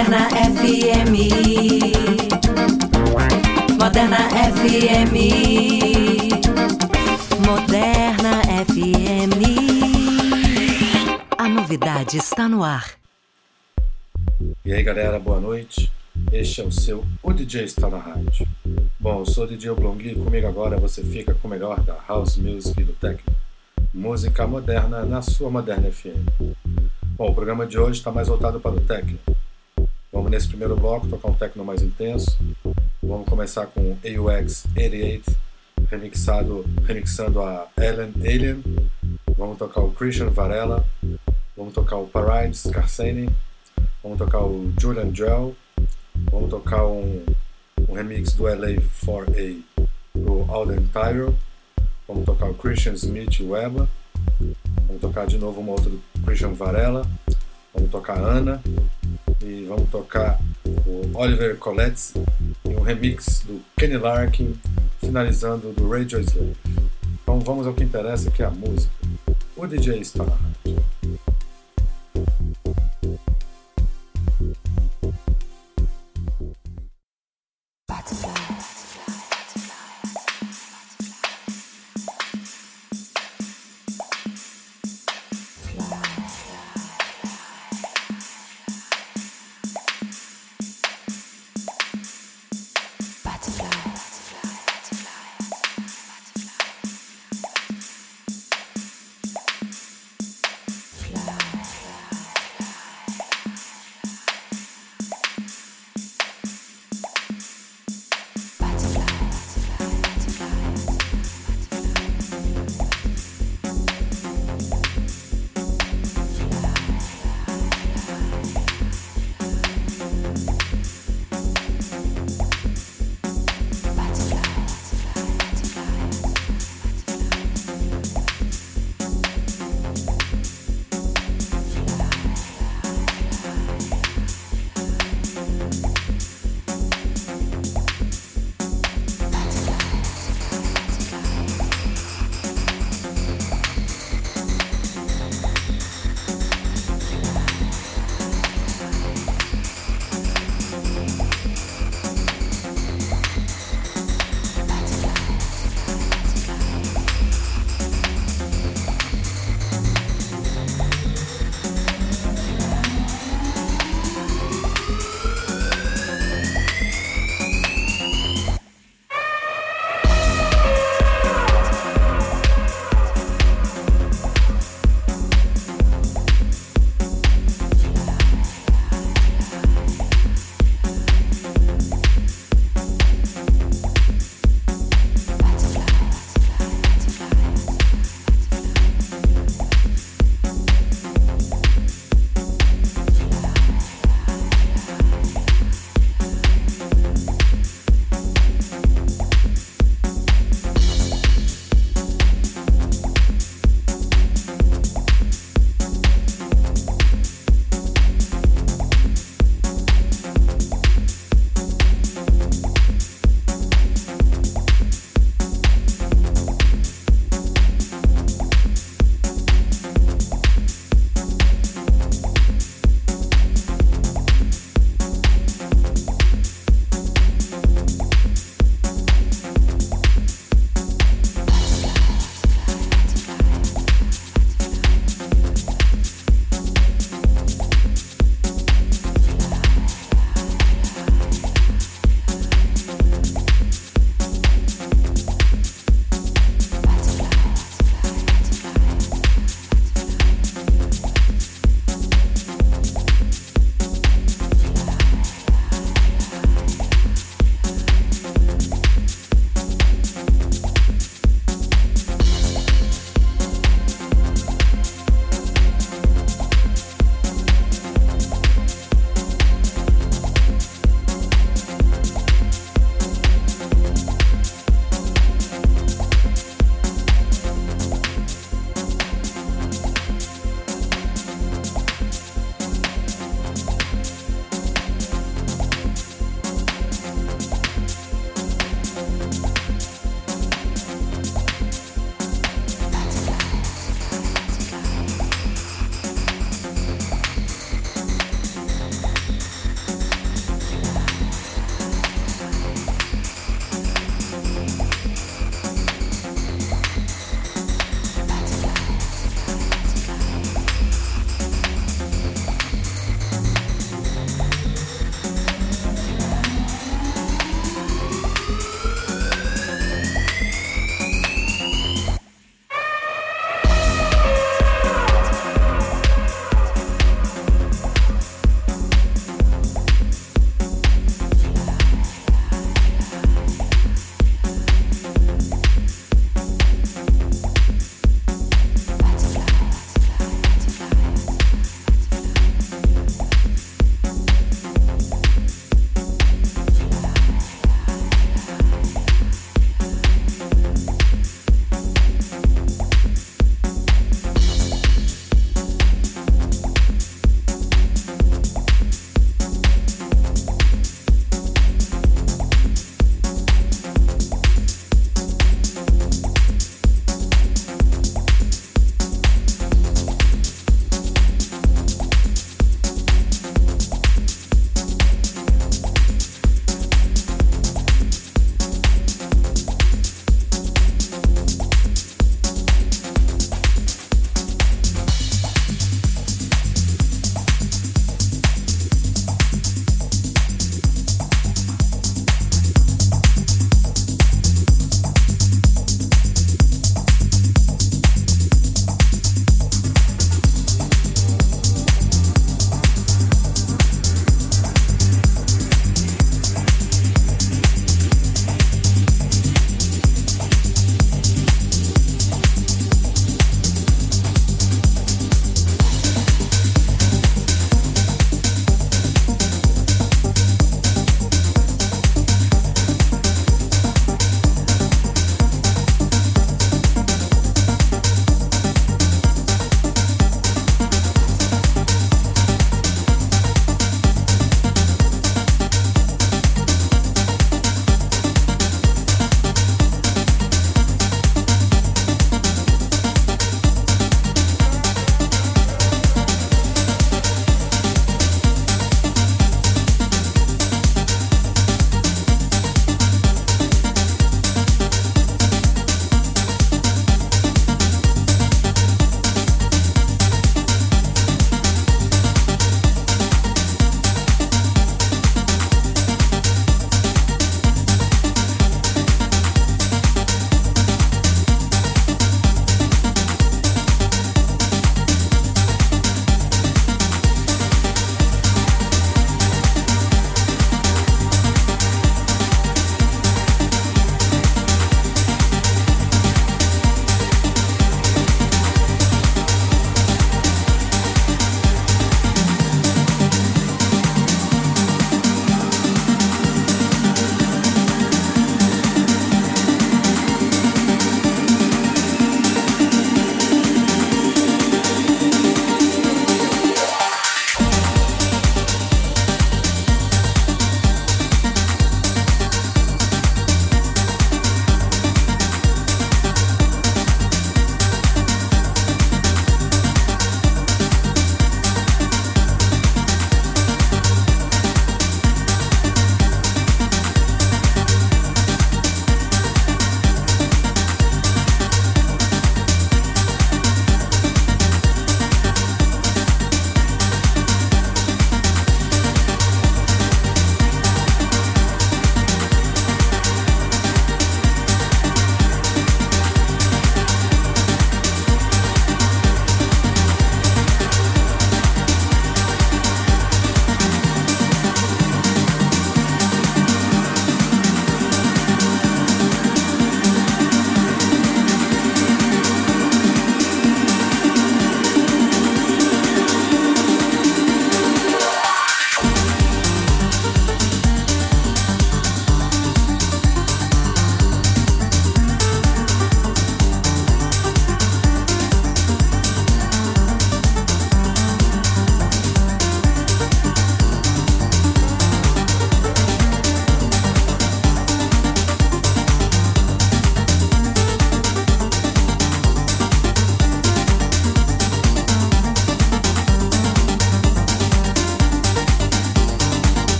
Moderna FM. Moderna FM. Moderna FM. A novidade está no ar. E aí galera, boa noite. Este é o seu O DJ está na rádio. Bom, eu sou o DJ Oblongui e comigo agora você fica com o melhor da House Music e do Techno. Música moderna na sua Moderna FM. Bom, o programa de hoje está mais voltado para o techno. Vamos nesse primeiro bloco tocar um techno mais intenso. Vamos começar com AUX 88, remixado, remixando a Ellen Alien. Vamos tocar o Christian Varela. Vamos tocar o Paride Scarseni. Vamos tocar o Julian Gel. Vamos tocar um, um remix do LA4A do Alden Tyrell. Vamos tocar o Christian Smith Weba. Vamos tocar de novo uma outra do Christian Varela. Vamos tocar Ana e vamos tocar o Oliver Coletti e um remix do Kenny Larkin, finalizando do Radio Slave. Então vamos ao que interessa, que é a música. O DJ está na rádio. Butterfly.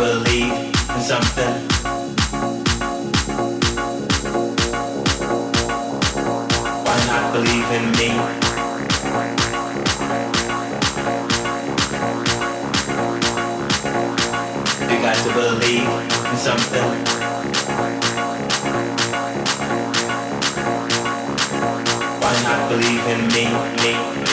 believe in something. Why not believe in me? You got to believe in something. Why not believe in me, me?